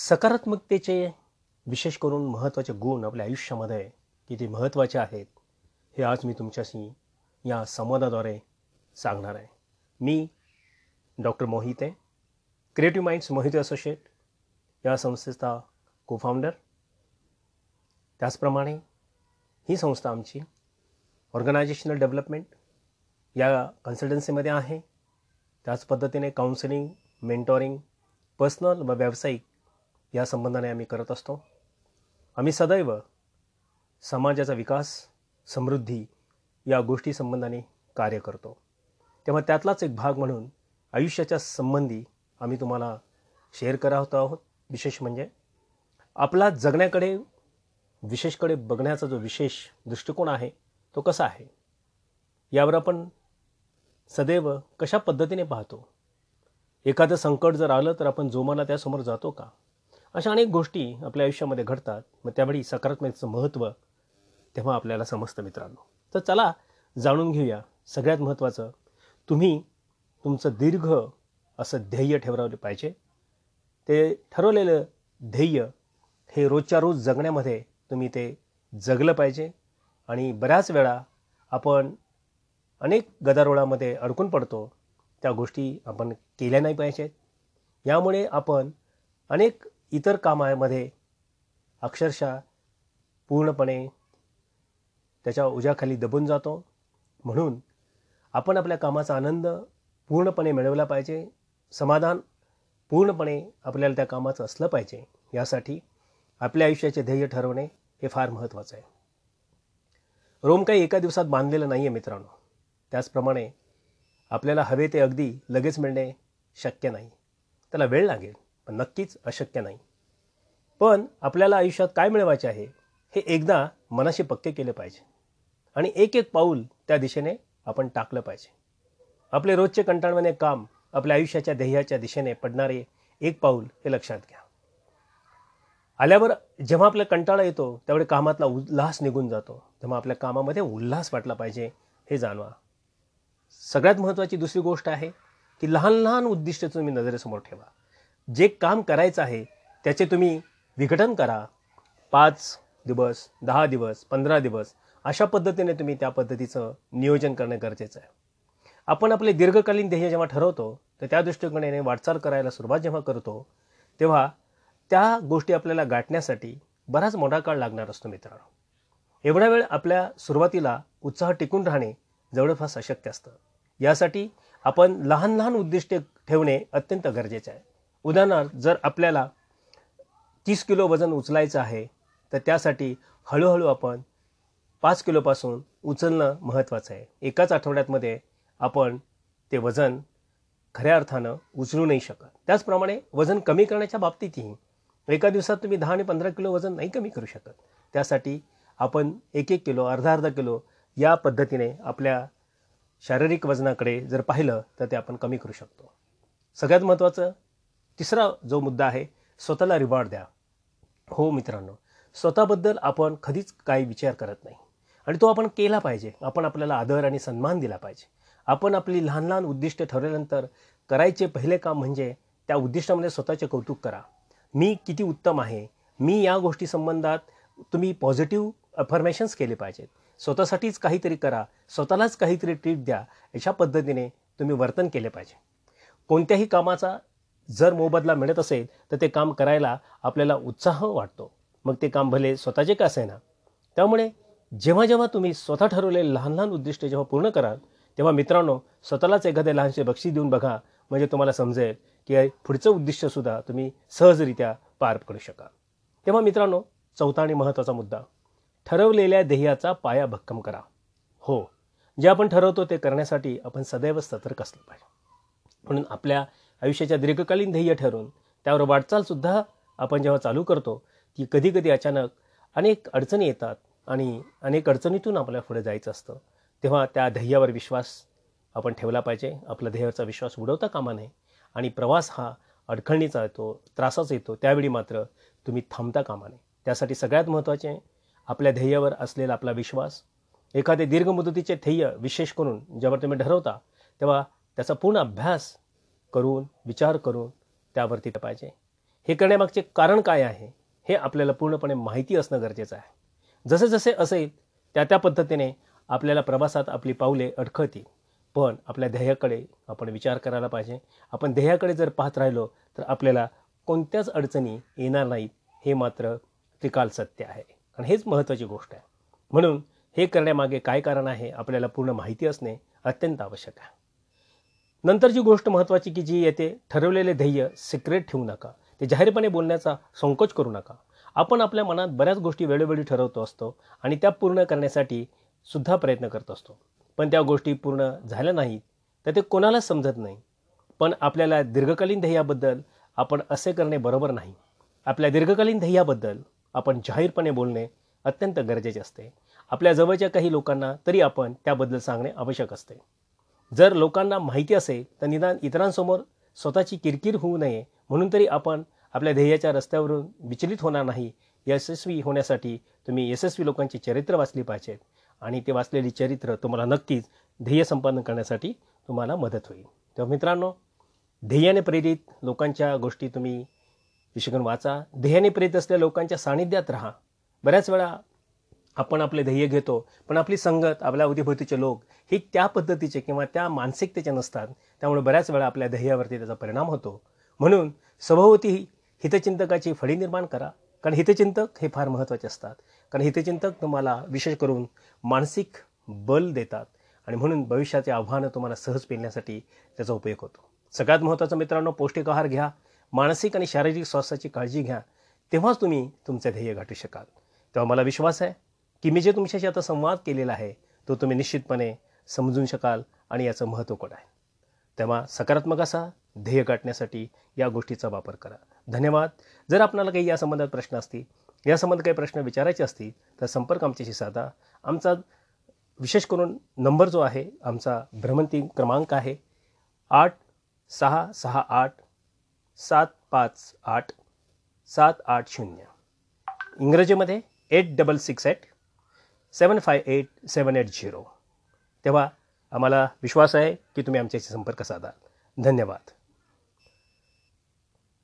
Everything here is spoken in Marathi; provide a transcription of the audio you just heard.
सकारात्मकतेचे विशेष करून महत्त्वाचे गुण आपल्या आयुष्यामध्ये किती महत्त्वाचे आहेत हे आज मी तुमच्याशी या संवादाद्वारे सांगणार आहे. मी doctor Mohite creative minds Mohite associate या संस्थेचा कोफाउंडर त्याचप्रमाणे ही संस्था आमची ऑर्गनायझेशनल डेव्हलपमेंट या कन्सल्टन्सीमध्ये आहे. त्याच पद्धतीने काउन्सिलिंग मेंटॉरिंग पर्सनल व व्यावसायिक या संबंधाने आम्ही करत असतो. आम्ही सदैव समाजाचा विकास समृद्धी या गोष्टी संबंधाने कार्य करतो. तेव्हा त्यातलाच एक भाग म्हणून आयुष्याच्या संबंधी आम्ही तुम्हाला शेअर करत आहोत. विशेष म्हणजे आपला जगण्याकडे विशेषकडे बघण्याचा जो विशेष दृष्टिकोन आहे तो कसा आहे? यावर आपण सदैव कशा पद्धतीने पाहतो? एखादं संकट जर आलं तर आपण जोमाला त्यासमोर जातो का? अशा अनेक गोष्टी आपल्या आयुष्यामध्ये घडतात. मग त्यावेळी सकारात्मकतेचं महत्त्व तेव्हा आपल्याला समजतं मित्रांनो. तर चला जाणून घेऊया सगळ्यात महत्त्वाचं. तुम्ही तुमचं दीर्घ असं ध्येय ठेवलं पाहिजे. ते ठरवलेलं ध्येय हे रोजच्या रोज जगण्यामध्ये तुम्ही ते जगलं पाहिजे. आणि बऱ्याच वेळा आपण अनेक गदारोळामध्ये अडकून पडतो. त्या गोष्टी आपण केल्या नाही पाहिजेत. यामुळे आपण अनेक इतर कामामध्ये अक्षरशः पूर्णपणे त्याच्या ओझ्याखाली दबून जातो. म्हणून आपण आपल्या कामाचा आनंद पूर्णपणे मिळवला पाहिजे. समाधान पूर्णपणे आपल्याला त्या कामाचं असलं पाहिजे. यासाठी आपल्या आयुष्याचे ध्येय ठरवणे हे फार महत्त्वाचं आहे. रोम काही एका दिवसात बांधलेलं नाही आहे मित्रांनो. त्याचप्रमाणे आपल्याला हवे ते अगदी लगेच मिळणे शक्य नाही. त्याला वेळ लागेल. नक्कीच अशक्य नाही. पण आपल्याला आयुष्यात काय मिळवायचे आहे हे एकदा मनाशी पक्के केले पाहिजे. आणि एक एक पाऊल त्या दिशेने आपण टाकलं पाहिजे. आपले रोजचे कंटाळवाने काम आपल्या आयुष्याच्या ध्येयाच्या दिशेने पडणारे एक पाऊल हे लक्षात घ्या. आल्यावर जेव्हा आपला कंटाळा येतो त्यावेळी कामातला उल्हास निघून जातो. तेव्हा आपल्या कामामध्ये उल्हास वाटला पाहिजे हे जाणवा. सगळ्यात महत्त्वाची दुसरी गोष्ट आहे की लहान लहान उद्दिष्ट तुम्ही नजरेसमोर ठेवा. जे काम करायचं आहे त्याचे तुम्ही विघटन करा. पाच दिवस दहा दिवस पंधरा दिवस अशा पद्धतीने तुम्ही त्या पद्धतीचं नियोजन करणं गरजेचं आहे. आपण आपले दीर्घकालीन ध्येय जेव्हा ठरवतो तर त्या दृष्टिकोनाने वाटचाल करायला सुरुवात जेव्हा करतो तेव्हा त्या गोष्टी आपल्याला गाठण्यासाठी बराच मोठा काळ लागणार असतो मित्रांनो. एवढा वेळ आपल्या सुरुवातीला उत्साह टिकून राहणे जवळपास अशक्य असतं. यासाठी आपण लहान लहान उद्दिष्टे ठेवणे अत्यंत गरजेचे आहे. उदाहरणार्थ जर आपल्याला तीस किलो वजन उचलायचं आहे तर त्यासाठी हळूहळू आपण पाच किलोपासून उचलणं महत्त्वाचं आहे. एकाच आठवड्यातमध्ये आपण ते वजन खऱ्या अर्थानं उचलू नाही शकत. त्याचप्रमाणे वजन कमी करण्याच्या बाबतीतही एका दिवसात तुम्ही दहा आणि पंधरा किलो वजन नाही कमी करू शकत. त्यासाठी आपण एक एक किलो अर्धा अर्धा किलो या पद्धतीने आपल्या शारीरिक वजनाकडे जर पाहिलं तर ते आपण कमी करू शकतो. सगळ्यात महत्त्वाचं तिसरा जो मुद्दा आहे स्वतःला रिवॉर्ड द्या. हो मित्रांनो स्वतःबद्दल आपण कधीच काही विचार करत नाही. आणि तो आपण केला पाहिजे. आपण आपल्याला आदर आणि सन्मान दिला पाहिजे. आपण आपली लहान लहान उद्दिष्ट ठरवल्यानंतर करायचे पहिले काम म्हणजे त्या उद्दिष्टामध्ये स्वतःचे कौतुक करा. मी किती उत्तम आहे? मी या गोष्टी संबंधात तुम्ही पॉझिटिव्ह अफर्मेशन्स केले पाहिजेत. स्वतःसाठीच काहीतरी करा. स्वतःलाच काहीतरी ट्रीट द्या. अशा पद्धतीने तुम्ही वर्तन केले पाहिजे. कोणत्याही कामाचा जर मोबदला मिळत असेल तर ते काम करायला आपल्याला उत्साह वाटतो. मग ते काम भले स्वतःचे का असे ना त्यामुळे जेव्हा जेव्हा तुम्ही स्वतः ठरवलेले लहान लहान उद्दिष्टे जेव्हा पूर्ण कराल तेव्हा मित्रांनो स्वतःलाच एखादे लहानसे बक्षीस देऊन बघा. म्हणजे तुम्हाला समजेल की पुढचं उद्दिष्टसुद्धा तुम्ही सहजरित्या पार पडू शकाल. तेव्हा मित्रांनो चौथा आणि महत्त्वाचा मुद्दा. ठरवलेल्या ध्येयाचा पाया भक्कम करा. हो जे आपण ठरवतो ते करण्यासाठी आपण सदैव सतर्क असलं पाहिजे. म्हणून आपल्या आयुष्याच्या दीर्घकालीन ध्येय ठरवून त्यावर वाटचालसुद्धा आपण जेव्हा चालू करतो की कधीकधी अचानक अनेक अडचणी येतात आणि अनेक अडचणीतून आपल्याला पुढे जायचं असतं. तेव्हा त्या ध्येयावर विश्वास आपण ठेवला पाहिजे. आपला ध्येयाचा विश्वास उडवता कामा नये आणि प्रवास हा अडखळणीचा येतो त्रासाचा येतो. त्यावेळी मात्र तुम्ही थांबता कामा नये. त्यासाठी सगळ्यात महत्त्वाचे आपल्या ध्येयावर असलेला आपला विश्वास एखादे दीर्घ मुदतीचे ध्येय विशेष करून जेव्हा तुम्ही ठरवता तेव्हा त्याचा पूर्ण अभ्यास करून विचार करून त्यावरती पाहिजे. हे करण्यामागचे कारण काय आहे हे आपल्याला पूर्णपणे माहिती असणं गरजेचं आहे. जसे जसे असेल त्या त्या पद्धतीने आपल्याला प्रवासात आपली पावले अडखळतील. पण आपल्या ध्येयाकडे आपण विचार करायला पाहिजे. आपण ध्येयाकडे जर पाहत राहिलो तर आपल्याला कोणत्याच अडचणी येणार नाहीत हे मात्र त्रिकाल सत्य आहे. आणि हेच महत्त्वाची गोष्ट आहे. म्हणून हे करण्यामागे काय कारण आहे आपल्याला पूर्ण माहिती असणे अत्यंत आवश्यक आहे. नंतरची गोष्ट महत्त्वाची की जी येते ठरवलेले ध्येय सिक्रेट ठेवू नका. ते जाहीरपणे बोलण्याचा संकोच करू नका. आपण आपल्या मनात बऱ्याच गोष्टी वेळोवेळी ठरवतो असतो आणि त्या पूर्ण करण्यासाठी सुद्धा प्रयत्न करत असतो. पण त्या गोष्टी पूर्ण झाल्या नाहीत तर ते कोणालाच समजत नाही. पण आपल्याला दीर्घकालीन ध्येयाबद्दल आपण असे करणे बरोबर नाही. आपल्या दीर्घकालीन ध्येयाबद्दल आपण जाहीरपणे बोलणे अत्यंत गरजेचे असते. आपल्या जवळच्या काही लोकांना तरी आपण त्याबद्दल सांगणे आवश्यक असते. जर लोकांना माहिती असेल तर निदान इतरांसमोर स्वतःची किरकिर होऊ नये. म्हणून तरी आपण आपल्या ध्येयाच्या रस्त्यावरून विचलित होणार नाही. यशस्वी होण्यासाठी तुम्ही यशस्वी लोकांची चरित्र वाचली पाहिजेत. आणि ते वाचलेली चरित्र तुम्हाला नक्कीच ध्येय संपादन करण्यासाठी तुम्हाला मदत होईल. तेव्हा मित्रांनो ध्येयाने प्रेरित लोकांच्या गोष्टी तुम्ही विषयकन वाचा. ध्येयाने प्रेरित असलेल्या लोकांच्या सानिध्यात राहा. बऱ्याच वेळा आपण आपले ध्येय घेतो पण आपली संगत आपल्या अवतीभोवतीचे लोक हे त्या पद्धतीचे किंवा त्या मानसिकतेचे नसतात. त्यामुळे बऱ्याच वेळा आपल्या ध्येयावरती त्याचा परिणाम होतो. म्हणून सभोवती हितचिंतकाची फळी निर्माण करा. कारण हितचिंतक हे फार महत्त्वाचे असतात. कारण हितचिंतक तुम्हाला विशेष करून मानसिक बल देतात. आणि म्हणून भविष्याचे आव्हानं तुम्हाला सहज पेलण्यासाठी त्याचा उपयोग होतो. सगळ्यात महत्त्वाचं मित्रांनो पौष्टिक आहार घ्या. मानसिक आणि शारीरिक स्वास्थ्याची काळजी घ्या. तेव्हाच तुम्ही तुमचे ध्येय गाठू शकाल. तेव्हा मला विश्वास आहे. की मी जे तुमच्याशी आता संवाद केलेला आहे तो तुम्ही निश्चितपणे समजून शकाल आणि याचं महत्त्व कोण आहे. तेव्हा सकारात्मक असा ध्येय गाठण्यासाठी या गोष्टीचा वापर करा. धन्यवाद. जर आपल्याला काही या संबंधात प्रश्न असतील या संबंधात काही प्रश्न विचारायचे असतील तर संपर्क आमच्याशी साधा. आमचा विशेष करून नंबर जो आहे आमचा भ्रमंती क्रमांक आहे आठ सहा सहा आठ सात पाच आठ सात आठ शून्य. इंग्रजीमध्ये eight double six eight seven five eight seven eight zero तेव्हा आम्हाला विश्वास आहे की तुम्ही आमच्याशी संपर्क साधाल. धन्यवाद.